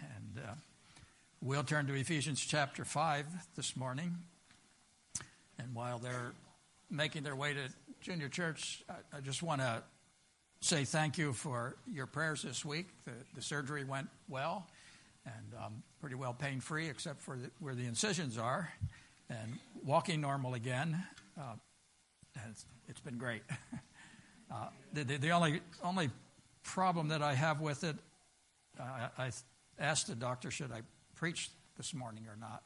And uh, we'll turn to Ephesians chapter 5 this morning. And while they're making their way to junior church, I, I just want to say thank you for your prayers this week. The, the surgery went well and um, pretty well pain free, except for the, where the incisions are, and walking normal again. Uh, it's, it's been great. Uh, the, the, the, only only problem that I have with it, uh, I asked the doctor, should I preach this morning or not?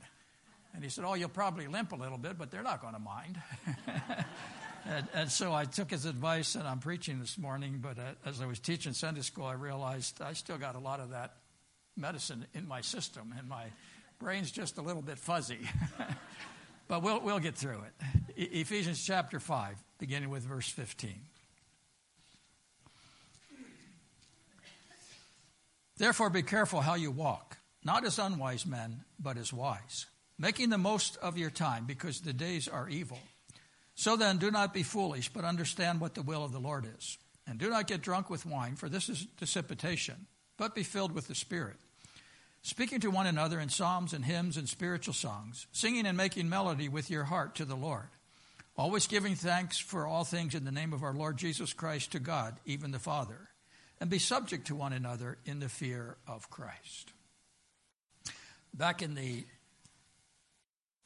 And he said, Oh, you'll probably limp a little bit, but they're not going to mind. and, and, so I took his advice and I'm preaching this morning. But uh, as I was teaching Sunday school, I realized I still got a lot of that medicine in my system, and my brain's just a little bit fuzzy. but we'll, we'll get through it. E- Ephesians chapter 5, beginning with verse 15. Therefore, be careful how you walk, not as unwise men, but as wise, making the most of your time, because the days are evil. So then, do not be foolish, but understand what the will of the Lord is. And do not get drunk with wine, for this is dissipation, but be filled with the Spirit, speaking to one another in psalms and hymns and spiritual songs, singing and making melody with your heart to the Lord, always giving thanks for all things in the name of our Lord Jesus Christ to God, even the Father and be subject to one another in the fear of Christ. Back in the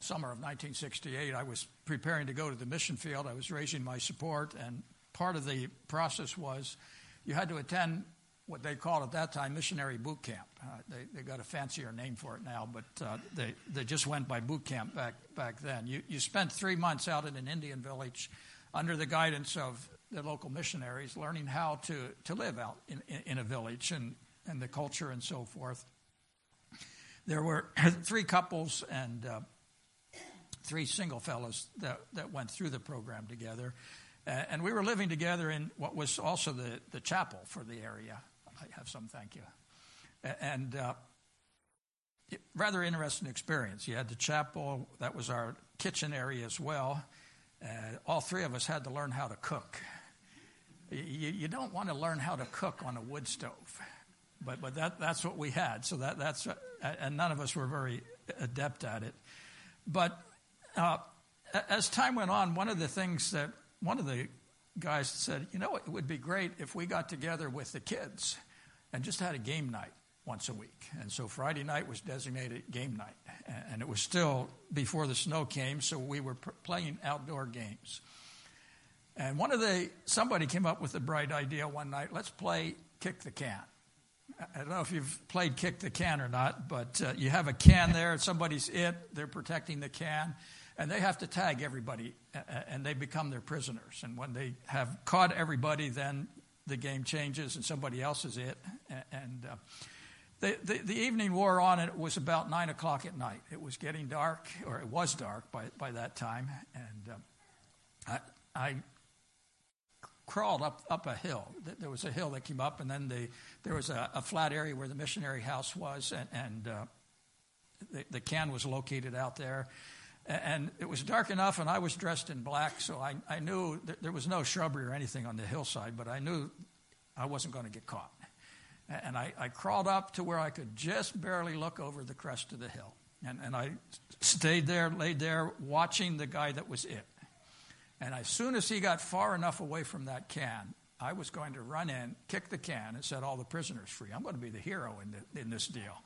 summer of 1968, I was preparing to go to the mission field. I was raising my support, and part of the process was you had to attend what they called at that time missionary boot camp. Uh, they, they got a fancier name for it now, but uh, they, they just went by boot camp back, back then. You, you spent three months out in an Indian village under the guidance of the local missionaries, learning how to, to live out in, in, in a village and, and the culture and so forth. There were three couples and uh, three single fellows that, that went through the program together. Uh, and we were living together in what was also the, the chapel for the area. I have some, thank you. And uh, rather interesting experience. You had the chapel, that was our kitchen area as well. Uh, all three of us had to learn how to cook. You, you don't want to learn how to cook on a wood stove, but, but that, that's what we had. So that, that's, uh, and none of us were very adept at it. But uh, as time went on, one of the things that one of the guys said, you know, it would be great if we got together with the kids and just had a game night once a week. And so Friday night was designated game night. And it was still before the snow came, so we were playing outdoor games. And one of the, somebody came up with a bright idea one night let's play kick the can. I don't know if you've played kick the can or not, but uh, you have a can there, somebody's it, they're protecting the can, and they have to tag everybody, and they become their prisoners. And when they have caught everybody, then the game changes and somebody else is it. And uh, the, the, the, evening wore on, and it was about 9 o'clock at night. It was getting dark, or it was dark by, by that time, and uh, I, I crawled up, up a hill. There was a hill that came up, and then the, there was a, a flat area where the missionary house was, and, and uh, the, the, can was located out there. And it was dark enough, and I was dressed in black, so I, I knew there was no shrubbery or anything on the hillside, but I knew I wasn't going to get caught. And I, I crawled up to where I could just barely look over the crest of the hill. And, and I stayed there, laid there, watching the guy that was it. And as soon as he got far enough away from that can, I was going to run in, kick the can, and set all the prisoners free. I'm going to be the hero in, the, in this deal.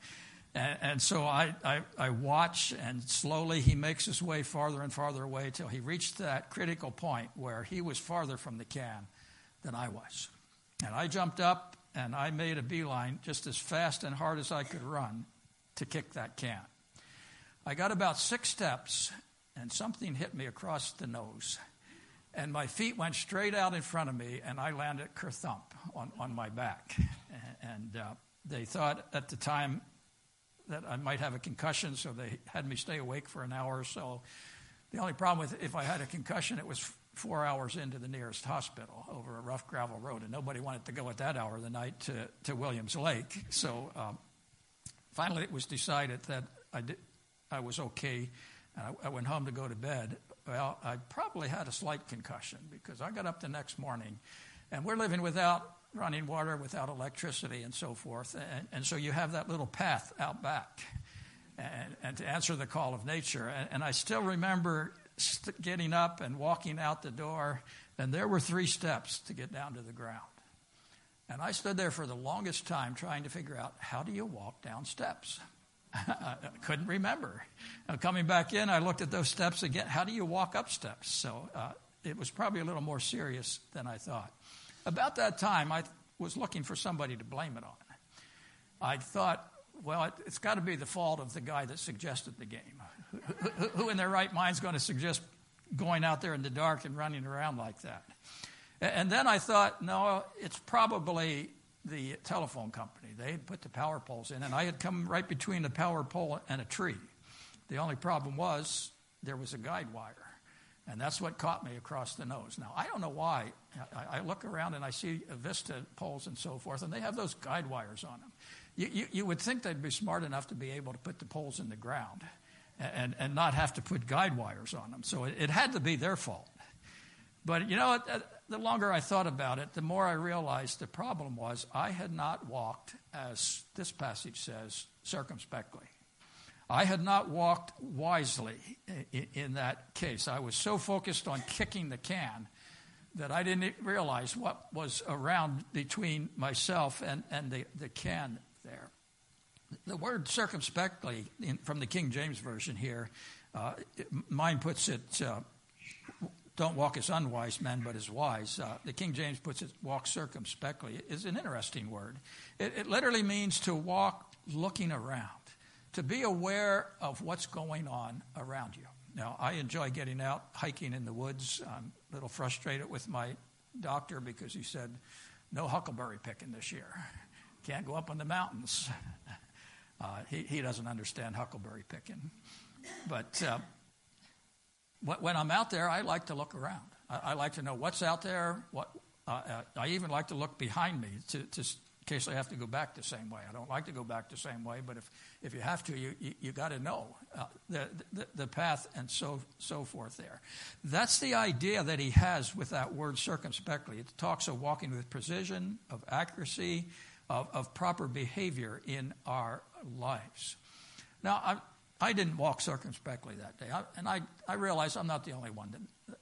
And, and so I, I, I, watch, and slowly he makes his way farther and farther away till he reached that critical point where he was farther from the can than I was. And I jumped up and I made a beeline just as fast and hard as I could run to kick that can. I got about six steps, and something hit me across the nose and my feet went straight out in front of me, and I landed kerthump on, on my back. And uh, they thought at the time that I might have a concussion, so they had me stay awake for an hour or so. The only problem with if I had a concussion, it was four hours into the nearest hospital over a rough gravel road, and nobody wanted to go at that hour of the night to, to Williams Lake. So um, finally, it was decided that I, did, I was okay, and I, I went home to go to bed. Well, I probably had a slight concussion because I got up the next morning and we're living without running water, without electricity, and so forth. And, and so you have that little path out back and, and to answer the call of nature. And, and I still remember st- getting up and walking out the door, and there were three steps to get down to the ground. And I stood there for the longest time trying to figure out how do you walk down steps? I couldn't remember. Coming back in, I looked at those steps again. How do you walk up steps? So uh, it was probably a little more serious than I thought. About that time, I was looking for somebody to blame it on. I thought, well, it, has got to be the fault of the guy that suggested the game. who, who in their right mind is going to suggest going out there in the dark and running around like that? And then I thought, no, it's probably the telephone company. They had put the power poles in, and I had come right between the power pole and a tree. The only problem was there was a guide wire, and that's what caught me across the nose. Now, I don't know why. I, I look around and I see Vista poles and so forth, and they have those guide wires on them. You, you, you, would think they'd be smart enough to be able to put the poles in the ground and, and not have to put guide wires on them. So it, it had to be their fault. But you know, uh, the longer I thought about it, the more I realized the problem was I had not walked, as this passage says, circumspectly. I had not walked wisely in that case. I was so focused on kicking the can that I didn't realize what was around between myself and, and the, the can there. The word circumspectly in, from the King James Version here, uh, mine puts it, uh, don't walk as unwise men, but as wise. Uh, the King James puts it, walk circumspectly, is an interesting word. It, it literally means to walk looking around, to be aware of what's going on around you. Now, I enjoy getting out hiking in the woods. I'm a little frustrated with my doctor because he said, no huckleberry picking this year. Can't go up in the mountains. Uh, he, he doesn't understand huckleberry picking. But uh, when I'm out there, I like to look around. I, I like to know what's out there. What uh, uh I even like to look behind me to, to in case I have to go back the same way. I don't like to go back the same way, but if, if you have to, you, you, you got to know uh, the, the, the, path and so, so forth there. That's the idea that he has with that word circumspectly. It talks of walking with precision, of accuracy, of, of proper behavior in our lives. Now, I, I didn't walk circumspectly that day, I, and I, I realize I'm not the only one that,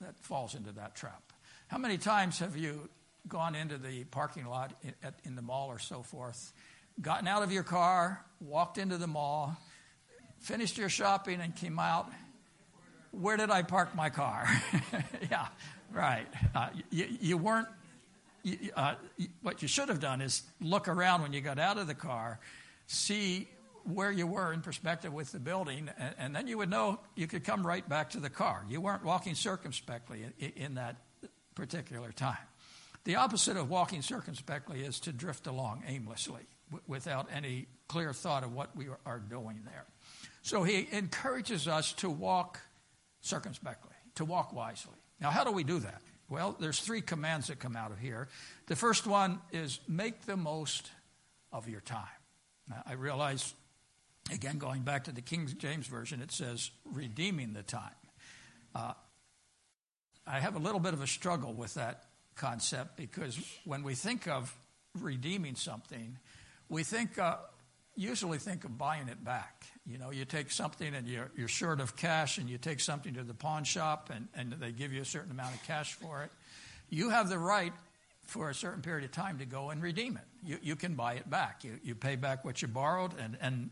that, falls into that trap. How many times have you gone into the parking lot in, at, in the mall or so forth, gotten out of your car, walked into the mall, finished your shopping, and came out. Where did I park my car? yeah, right. Uh, you, you, weren't. Uh, what you should have done is look around when you got out of the car, see where you were in perspective with the building, and, and, then you would know you could come right back to the car. You weren't walking circumspectly in, in that particular time. The opposite of walking circumspectly is to drift along aimlessly w- without any clear thought of what we are doing there. So he encourages us to walk circumspectly, to walk wisely. Now, how do we do that? Well, there's three commands that come out of here. The first one is make the most of your time. Now, I realize, again, going back to the King James Version, it says redeeming the time. Uh, I have a little bit of a struggle with that concept because when we think of redeeming something, we think uh, usually think of buying it back. You know, you take something and you're, you're short of cash, and you take something to the pawn shop, and, and they give you a certain amount of cash for it. You have the right for a certain period of time to go and redeem it. You, you can buy it back. You, you pay back what you borrowed and, and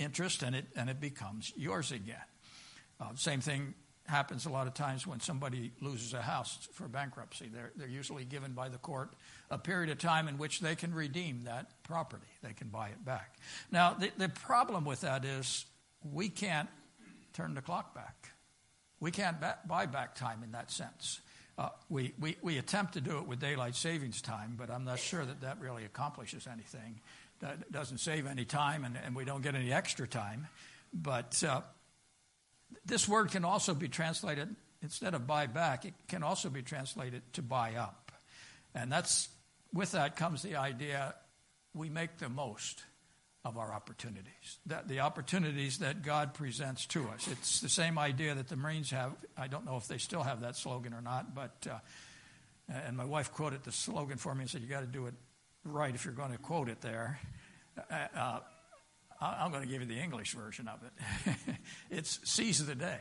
interest, and it, and it becomes yours again. Uh, same thing happens a lot of times when somebody loses a house for bankruptcy. They're, they're usually given by the court a period of time in which they can redeem that property. They can buy it back. Now, the, the problem with that is we can't turn the clock back. We can't buy back time in that sense. Uh, we, we, we attempt to do it with daylight savings time, but I'm not sure that that really accomplishes anything. That doesn't save any time, and, and we don't get any extra time. But uh, this word can also be translated, instead of buy back, it can also be translated to buy up. And that's, with that comes the idea we make the most of our opportunities, that the opportunities that God presents to us. It's the same idea that the Marines have. I don't know if they still have that slogan or not, but uh, And my wife quoted the slogan for me and said, You got to do it right if you're going to quote it there. Uh, uh, I'm going to give you the English version of it. it's seize the day.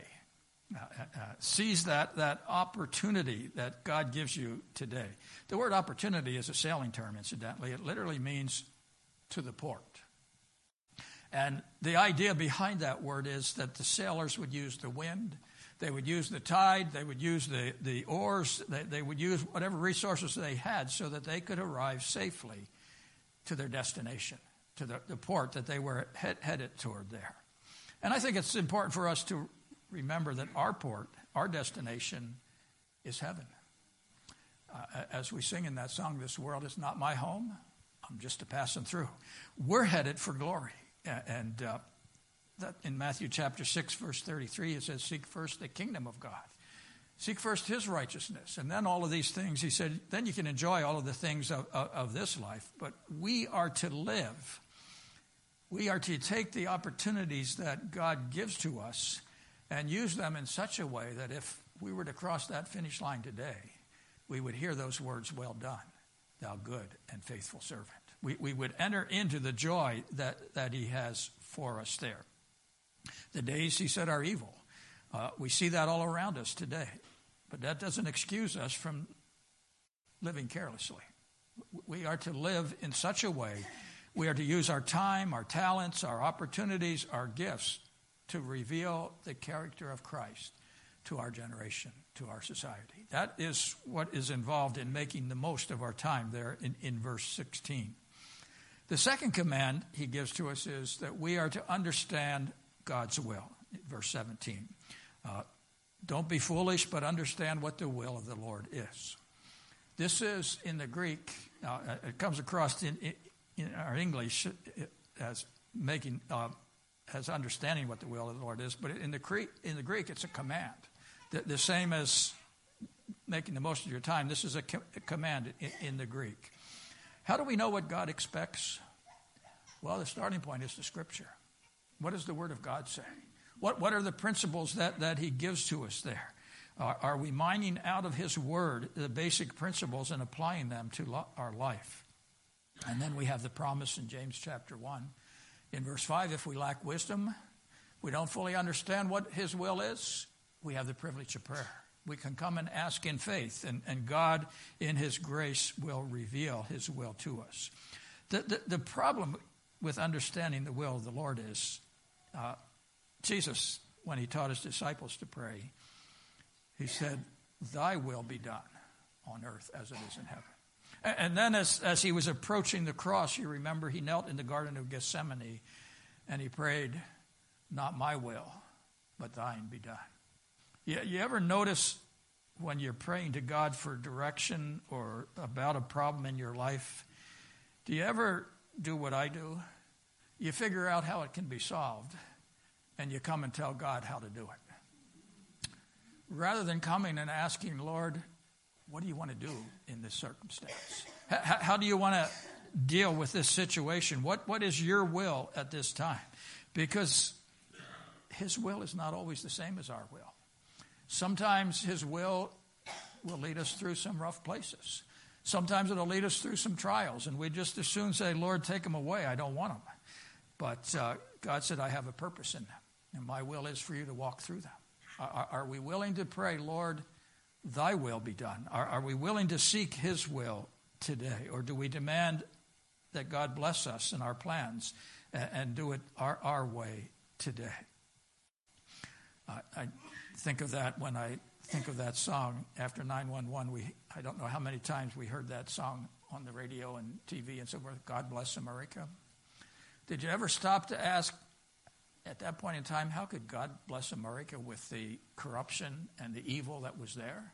Uh, uh, uh, seize that, that opportunity that God gives you today. The word opportunity is a sailing term, incidentally. It literally means to the port. And the idea behind that word is that the sailors would use the wind, they would use the tide, they would use the, the oars, they, they would use whatever resources they had so that they could arrive safely to their destination, to the, the port that they were head, headed toward there. And I think it's important for us to remember that our port, our destination, is heaven. Uh, as we sing in that song, This world is not my home, I'm just a passing through. We're headed for glory. And uh, that in Matthew chapter 6, verse 33, it says, Seek first the kingdom of God. Seek first his righteousness. And then all of these things, he said, then you can enjoy all of the things of, of, of this life. But we are to live. We are to take the opportunities that God gives to us and use them in such a way that if we were to cross that finish line today, we would hear those words, Well done, thou good and faithful servant. We, we would enter into the joy that, that he has for us there. The days, he said, are evil. Uh, we see that all around us today. But that doesn't excuse us from living carelessly. We are to live in such a way, we are to use our time, our talents, our opportunities, our gifts to reveal the character of Christ to our generation, to our society. That is what is involved in making the most of our time there in, in verse 16. The second command he gives to us is that we are to understand God's will. Verse 17. Uh, don't be foolish, but understand what the will of the Lord is. This is in the Greek, uh, it comes across in, in our English as making, uh, as understanding what the will of the Lord is, but in the Greek, in the Greek it's a command. The, the same as making the most of your time. This is a, a command in, in the Greek. How do we know what God expects? Well, the starting point is the Scripture. What does the Word of God say? What, what are the principles that, that He gives to us there? Uh, are we mining out of His Word the basic principles and applying them to lo- our life? And then we have the promise in James chapter 1. In verse 5, if we lack wisdom, we don't fully understand what His will is, we have the privilege of prayer. We can come and ask in faith, and, and God, in His grace, will reveal His will to us. The, the, the problem with understanding the will of the Lord is uh, Jesus, when he taught his disciples to pray, he said, Thy will be done on earth as it is in heaven. And then, as, as he was approaching the cross, you remember he knelt in the Garden of Gethsemane and he prayed, Not my will, but thine be done. You, you ever notice when you're praying to God for direction or about a problem in your life, do you ever do what I do? You figure out how it can be solved, and you come and tell God how to do it. Rather than coming and asking, Lord, what do you want to do in this circumstance? How, how do you want to deal with this situation? What, what is your will at this time? Because His will is not always the same as our will. Sometimes His will will lead us through some rough places. Sometimes it'll lead us through some trials, and we just as soon say, Lord, take them away. I don't want them. But uh, God said, I have a purpose in them, and my will is for you to walk through them. Are, are we willing to pray, Lord, thy will be done? Are, are we willing to seek his will today? Or do we demand that God bless us in our plans and, and do it our, our way today? I, think of that when I think of that song after 911. We, I don't know how many times we heard that song on the radio and TV and so forth. God bless America. Did you ever stop to ask at that point in time, how could God bless America with the corruption and the evil that was there?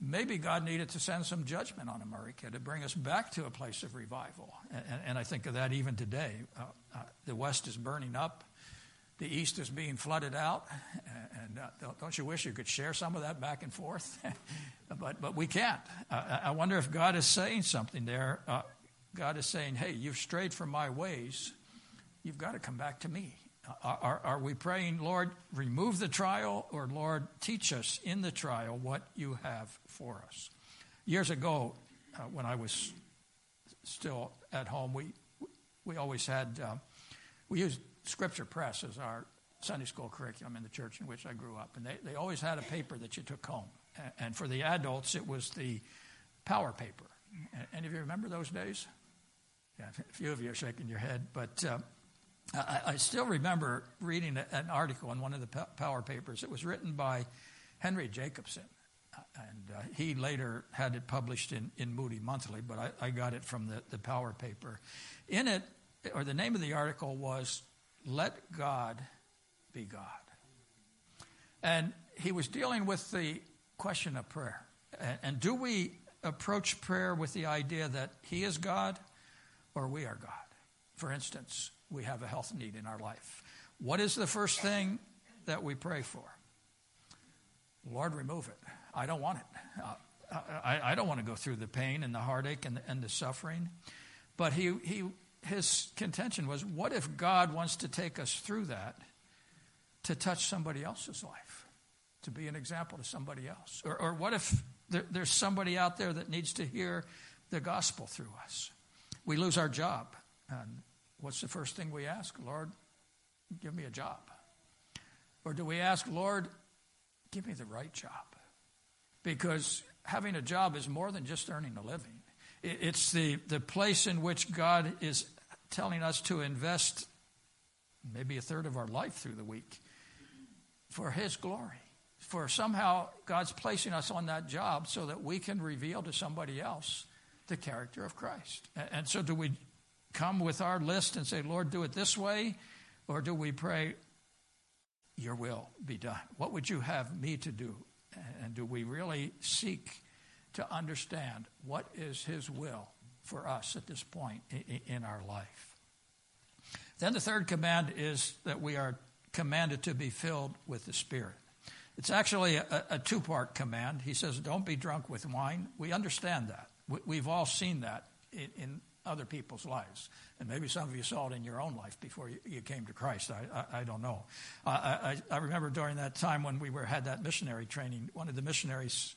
Maybe God needed to send some judgment on America to bring us back to a place of revival. And, and I think of that even today. Uh, uh, the West is burning up, the East is being flooded out. And uh, don't you wish you could share some of that back and forth? but, but we can't. I wonder if God is saying something there. Uh, God is saying, hey, you've strayed from my ways you've got to come back to me. Are, are, we praying, Lord, remove the trial, or Lord, teach us in the trial what you have for us? years ago, uh, when I was still at home, we we always had uh, we used Scripture Press as our Sunday school curriculum in the church in which I grew up, and they they always had a paper that you took home, and for the adults it was the Power paper. Any of you remember those days? Yeah, a few of you are shaking your head, but. Uh, I, I, still remember reading an article in one of the Power papers. It was written by Henry Jacobson, and uh, he later had it published in, in Moody Monthly, but I, I got it from the, the Power paper. In it, or the name of the article was Let God Be God. And he was dealing with the question of prayer. And, and do we approach prayer with the idea that He is God or we are God? For instance, we have a health need in our life. What is the first thing that we pray for? Lord, remove it. I don't want it. Uh, I, I, don't want to go through the pain and the heartache and the, and the suffering. But he, he, his contention was what if God wants to take us through that to touch somebody else's life, to be an example to somebody else? Or, or what if there, there's somebody out there that needs to hear the gospel through us? We lose our job. And what's the first thing we ask? Lord, give me a job. Or do we ask, Lord, give me the right job? Because having a job is more than just earning a living. It's the, the place in which God is telling us to invest maybe a third of our life through the week for His glory. For somehow God's placing us on that job so that we can reveal to somebody else the character of Christ. And so, do we come with our list and say, Lord, do it this way? Or do we pray, Your will be done? What would you have me to do? And do we really seek to understand what is His will for us at this point in our life? Then the third command is that we are commanded to be filled with the Spirit. It's actually a, a two part command. He says, Don't be drunk with wine. We understand that. We, have all seen that in, in other people's lives. And maybe some of you saw it in your own life before you, you came to Christ. I, I, I don't know. I, I, I, remember during that time when we were had that missionary training, one of the missionaries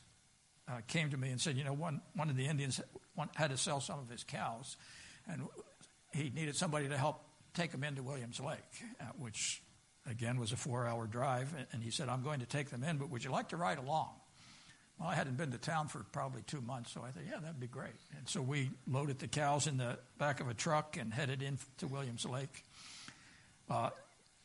uh, came to me and said, you know, one, one of the Indians had to sell some of his cows, and he needed somebody to help take them into Williams Lake, uh, which again was a four-hour drive. And he said, I'm going to take them in, but would you like to ride along? Well, I hadn't been to town for probably two months, so I thought, yeah, that'd be great. And so we loaded the cows in the back of a truck and headed in to Williams Lake. Uh,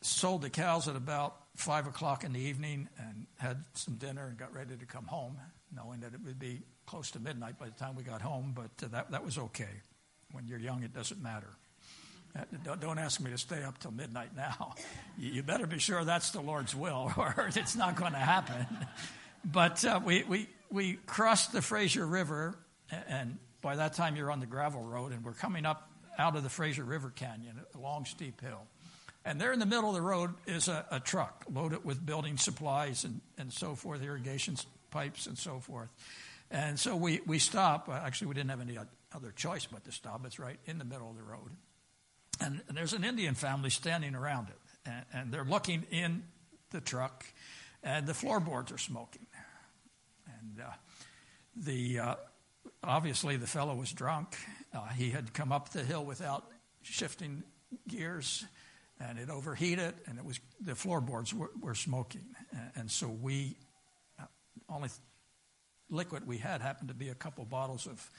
sold the cows at about five o'clock in the evening and had some dinner and got ready to come home, knowing that it would be close to midnight by the time we got home. But uh, that that was okay. When you're young, it doesn't matter. Uh, don't, don't ask me to stay up till midnight now. You, you better be sure that's the Lord's will, or it's not going to happen. But uh, we, we, we crossed the Fraser River, and by that time you're on the gravel road, and we're coming up out of the Fraser River Canyon, a long, steep hill. And there in the middle of the road is a, a truck loaded with building supplies and, and so forth, irrigation pipes and so forth. And so we, we stop. Actually, we didn't have any other choice but to stop. It's right in the middle of the road. And, and there's an Indian family standing around it. And, and they're looking in the truck, and the floorboards are smoking. And uh, the uh, obviously the fellow was drunk. Uh, he had come up the hill without shifting gears, and it overheated, and it was the floorboards were, were smoking. And, and, so we uh, only liquid we had happened to be a couple bottles of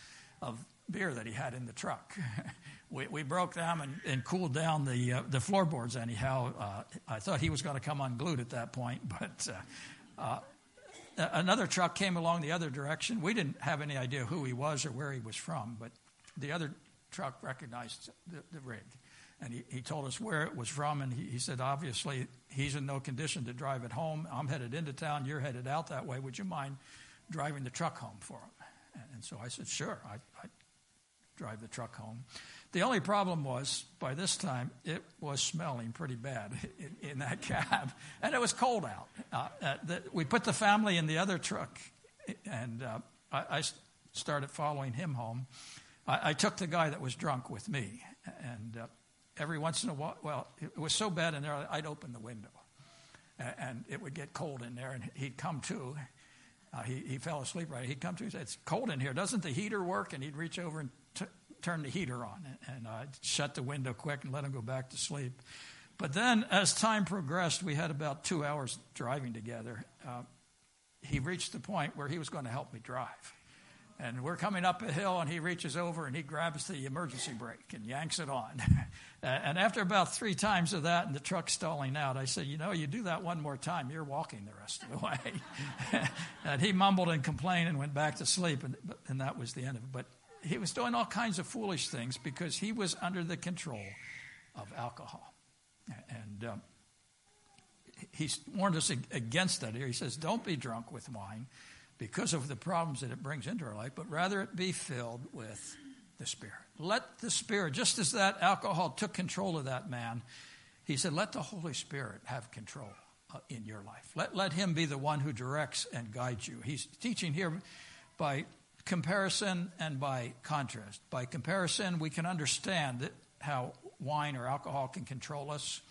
of beer that he had in the truck. we, we broke them and, and cooled down the uh, the floorboards. Anyhow, uh, I thought he was going to come unglued at that point, but uh, uh another truck came along the other direction. We didn't have any idea who he was or where he was from, but the other truck recognized the, the rig. And he, he told us where it was from, and he, he, said, obviously, he's in no condition to drive it home. I'm headed into town. You're headed out that way. Would you mind driving the truck home for him? And, and so I said, sure. I, I drive the truck home. The only problem was, by this time, it was smelling pretty bad in, in that cab, and it was cold out. Uh, uh, the, we put the family in the other truck, and uh, I, I, started following him home. I, I, took the guy that was drunk with me, and uh, every once in a while, well, it was so bad in there, I'd open the window, and, and it would get cold in there, and he'd come to, Uh, he, he fell asleep right. He'd come to, he said, It's cold in here. Doesn't the heater work? And he'd reach over and t- turn the heater on. And, I'd shut the window quick and let him go back to sleep. But then, as time progressed, we had about two hours driving together. Uh, he reached the point where he was going to help me drive. And we're coming up a hill, and he reaches over and he grabs the emergency brake and yanks it on. and after about three times of that and the truck stalling out, I said, You know, you do that one more time, you're walking the rest of the way. and he mumbled and complained and went back to sleep, and, and that was the end of it. But he was doing all kinds of foolish things because he was under the control of alcohol. And um, he warned us against that here. He says, Don't be drunk with wine because of the problems that it brings into our life, but rather it be filled with the Spirit. Let the Spirit, just as that alcohol took control of that man, he said, Let the Holy Spirit have control uh, in your life. Let, let him be the one who directs and guides you. He's teaching here by comparison and by contrast. By comparison, we can understand how wine or alcohol can control us,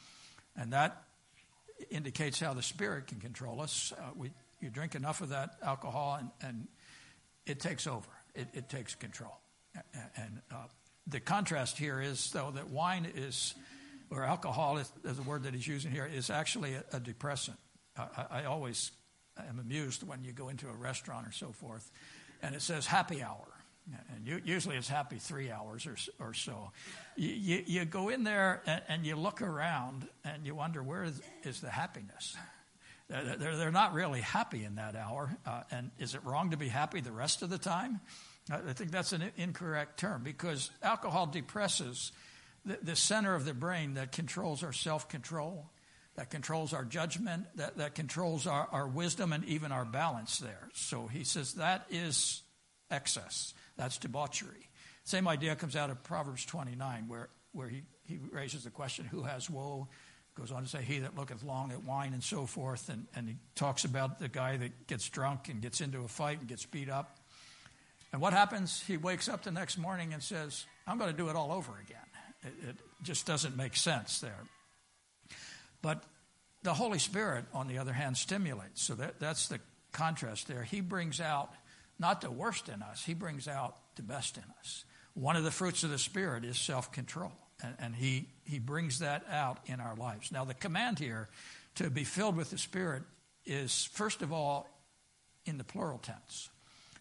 and that indicates how the Spirit can control us. Uh, we, you drink enough of that alcohol, and, and it takes over, it, it takes control. And uh, the contrast here is, though, that wine is, or alcohol is, is the word that he's using here, is actually a, a depressant. I, I always am amused when you go into a restaurant or so forth, and it says happy hour and you, usually it's happy three hours or, or so. You, you, you go in there and, and, you look around and you wonder where is, the happiness. They're, they're, not really happy in that hour. Uh, and is it wrong to be happy the rest of the time? I think that's an incorrect term because alcohol depresses the, the center of the brain that controls our self control, that controls our judgment, that, that controls our, our wisdom and even our balance there. So he says that is excess. That's debauchery. Same idea comes out of Proverbs 29, where, where he, he raises the question, Who has woe? Goes on to say, He that looketh long at wine and so forth. And, and he talks about the guy that gets drunk and gets into a fight and gets beat up. And what happens? He wakes up the next morning and says, I'm going to do it all over again. It, it just doesn't make sense there. But the Holy Spirit, on the other hand, stimulates. So that, that's the contrast there. He brings out not the worst in us, He brings out the best in us. One of the fruits of the Spirit is self control, and, and, he, he brings that out in our lives. Now, the command here to be filled with the Spirit is, first of all, in the plural tense.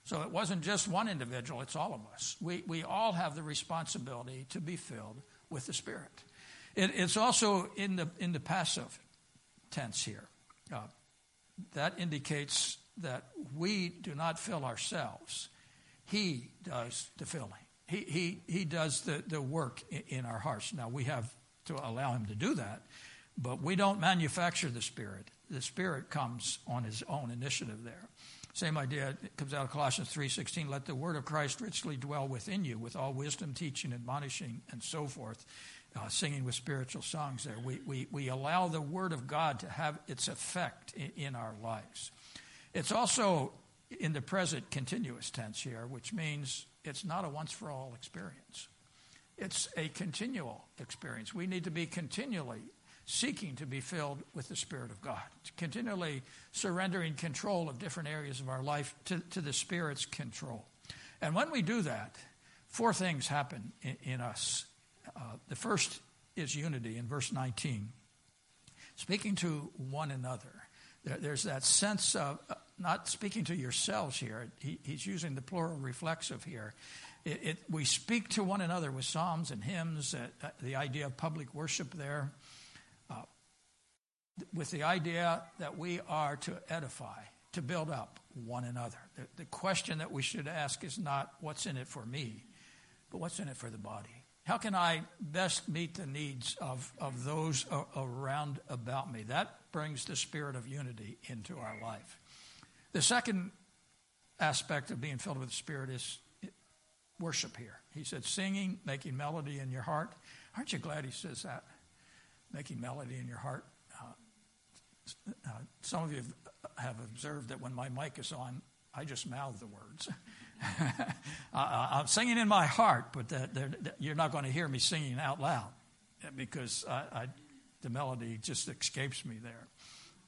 So it wasn't just one individual, it's all of us. We, we all have the responsibility to be filled with the Spirit. It, it's also in the, in the passive tense here. Uh, that indicates that we do not fill ourselves. He does the filling. He, he, he does the, the work in, in our hearts. Now, we have to allow him to do that, but we don't manufacture the Spirit. The Spirit comes on his own initiative there. Same idea comes out of Colossians 3:16, let the word of Christ richly dwell within you with all wisdom, teaching, admonishing, and so forth. Uh, singing with spiritual songs there. We, we, we allow the word of God to have its effect in, in our lives. It's also in the present continuous tense here, which means it's not a once for all experience. It's a continual experience. We need to be continually seeking to be filled with the Spirit of God, continually surrendering control of different areas of our life to, to the Spirit's control. And when we do that, four things happen in, in us. Uh, the first is unity in verse 19, speaking to one another. There, there's that sense of, not speaking to yourselves here. He, he's using the plural reflexive here. It, it, we speak to one another with psalms and hymns, uh, uh, the idea of public worship there, uh, with the idea that we are to edify, to build up one another. The, the question that we should ask is not what's in it for me, but what's in it for the body. How can I best meet the needs of, of those around about me? That brings the spirit of unity into our life. The second aspect of being filled with the Spirit is worship here. He said, singing, making melody in your heart. Aren't you glad he says that? Making melody in your heart. Uh, uh, some of you have observed that when my mic is on, I just mouth the words. I, am singing in my heart, but you're not going to hear me singing out loud because I, I, the melody just escapes me there.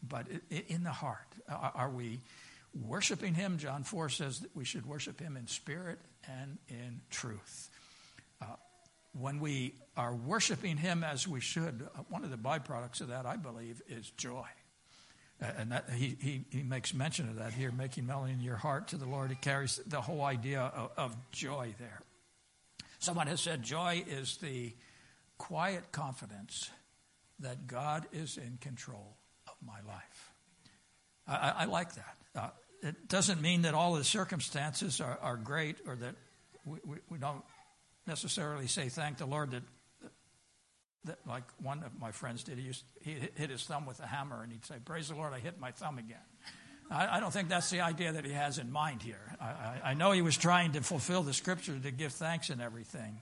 But in the heart, are we worshiping Him. John 4 says that we should worship Him in spirit and in truth. Uh, when we are worshiping Him as we should, uh, one of the byproducts of that, I believe, is joy. And that, he, he, he, makes mention of that here, making melody in your heart to the Lord. It carries the whole idea of, of joy there. Someone has said joy is the quiet confidence that God is in control of my life. I, I like that. Uh, it doesn't mean that all the circumstances are, are great or that we, we, we, don't necessarily say thank the Lord that, that, like one of my friends did. He, used, he hit his thumb with a hammer and he'd say, Praise the Lord, I hit my thumb again. I, I don't think that's the idea that he has in mind here. I, I, I know he was trying to fulfill the scripture to give thanks and everything.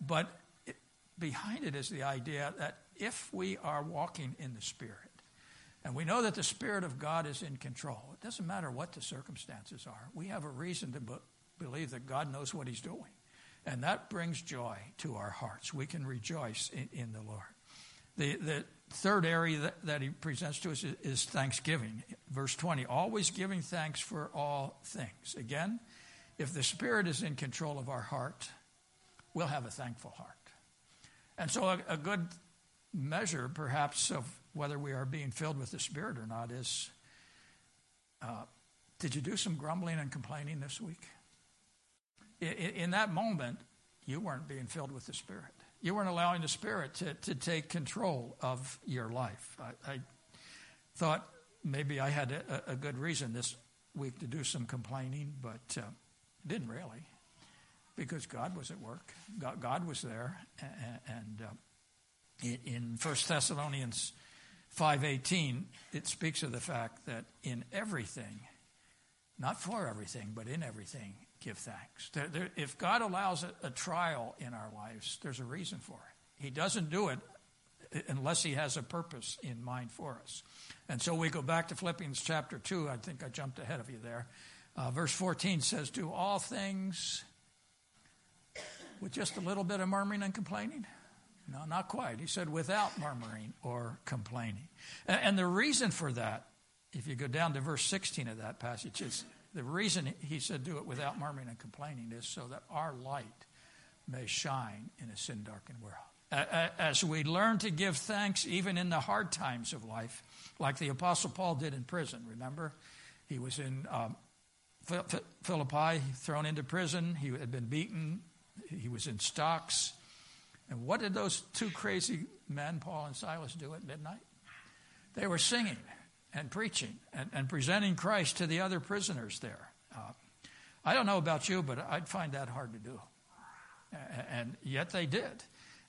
But it, behind it is the idea that if we are walking in the Spirit, and we know that the Spirit of God is in control. It doesn't matter what the circumstances are. We have a reason to be- believe that God knows what He's doing. And that brings joy to our hearts. We can rejoice in, in the Lord. The, the third area that, that he presents to us is, is thanksgiving. Verse 20, always giving thanks for all things. Again, if the Spirit is in control of our heart, we'll have a thankful heart. And so, a, a good measure, perhaps, of whether we are being filled with the Spirit or not is uh, did you do some grumbling and complaining this week? In, that moment, you weren't being filled with the Spirit. You weren't allowing the Spirit to, to take control of your life. I, I thought maybe I had a, a, good reason this week to do some complaining, but uh, didn't really because God was at work. God, God was there. And, uh, in, 1 Thessalonians 5:18 it speaks of the fact that in everything not for everything but in everything give thanks. There, there, if god allows a, a, trial in our lives there's a reason for it. He doesn't do it unless he has a purpose in mind for us. And so we go back to philippians chapter 2 i think i jumped ahead of you there. Uh, verse 14 says do all things with just a little bit of murmuring and complaining? No, not quite. He said, without murmuring or complaining. And, and the reason for that, if you go down to verse 16 of that passage, is the reason he said, do it without murmuring and complaining is so that our light may shine in a sin darkened world. As we learn to give thanks even in the hard times of life, like the Apostle Paul did in prison, remember? He was in um, Philippi, thrown into prison. He had been beaten. He was in stocks. And what did those two crazy men, Paul and Silas, do at midnight? They were singing and preaching and, and presenting Christ to the other prisoners there. Uh, I don't know about you, but I'd find that hard to do. And yet they did.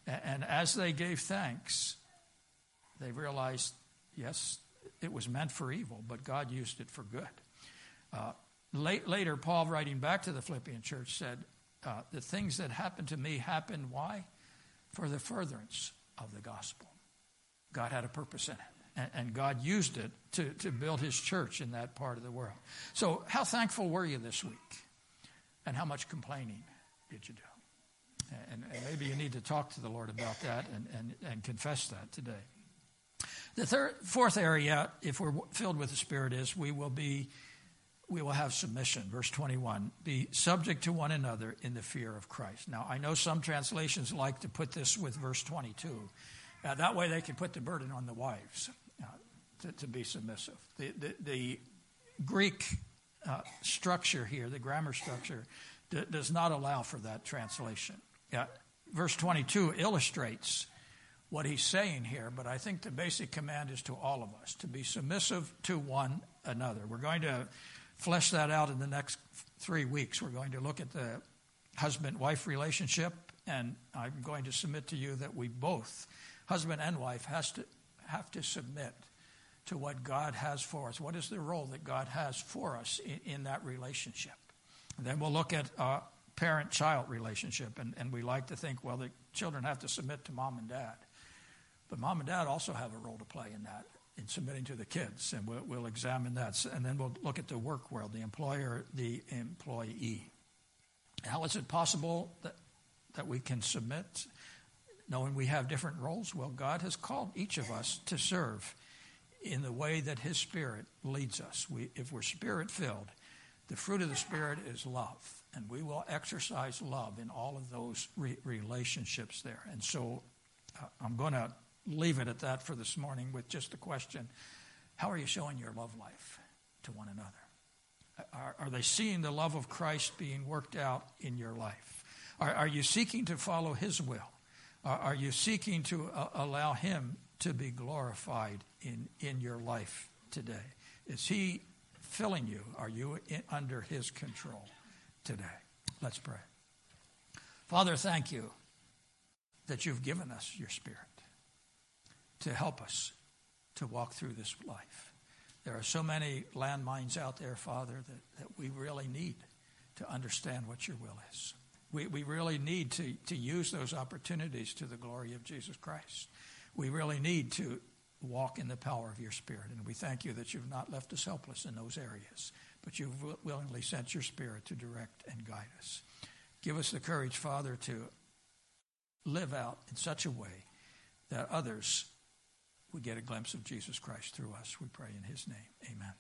And as they gave thanks, they realized, yes, it was meant for evil, but God used it for good. Uh, late, later, Paul, writing back to the Philippian church, said, uh, The things that happened to me happened why? for the furtherance of the gospel. God had a purpose in it, and, God used it to, to build his church in that part of the world. So, how thankful were you this week? And how much complaining did you do? And, and maybe you need to talk to the Lord about that and, and, and confess that today. The third, fourth area, if we're filled with the Spirit, is we will be we will have submission. Verse 21 Be subject to one another in the fear of Christ. Now, I know some translations like to put this with verse 22. Uh, that way they can put the burden on the wives to, to, be submissive. The, the, the Greek uh, structure here, the grammar structure, d- does not allow for that translation. verse 22 illustrates what he's saying here, but I think the basic command is to all of us to be submissive to one another. We're going to flesh that out in the next three weeks. We're going to look at the husband wife relationship, and I'm going to submit to you that we both, husband and wife, has to have to submit to what God has for us. What is the role that God has for us in, in that relationship? And then we'll look at uh, parent child relationship, and, and we like to think, well, the children have to submit to mom and dad. But mom and dad also have a role to play in that in submitting to the kids, and we'll, we'll, examine that. And then we'll look at the work world, the employer, the employee. How is it possible that, that we can submit knowing we have different roles? Well, God has called each of us to serve in the way that His Spirit leads us. We, if we're Spirit filled, the fruit of the Spirit is love, and we will exercise love in all of those re- relationships there. And so uh, I'm going to leave it at that for this morning with just the question how are you showing your love life to one another? Are, are they seeing the love of Christ being worked out in your life? Are, are you seeking to follow His will? Are, are you seeking to uh, allow Him to be glorified in, in your life today? Is He filling you? Are you in, under His control today? Let's pray. Father, thank you that you've given us your Spirit to help us to walk through this life. There are so many landmines out there, Father, that, that we really need to understand what your will is. We, we really need to, to use those opportunities to the glory of Jesus Christ. We really need to walk in the power of your Spirit. And we thank you that you've not left us helpless in those areas, but you've willingly sent your Spirit to direct and guide us. Give us the courage, Father, to live out in such a way that others would get a glimpse of Jesus Christ through us. We pray in his name. Amen.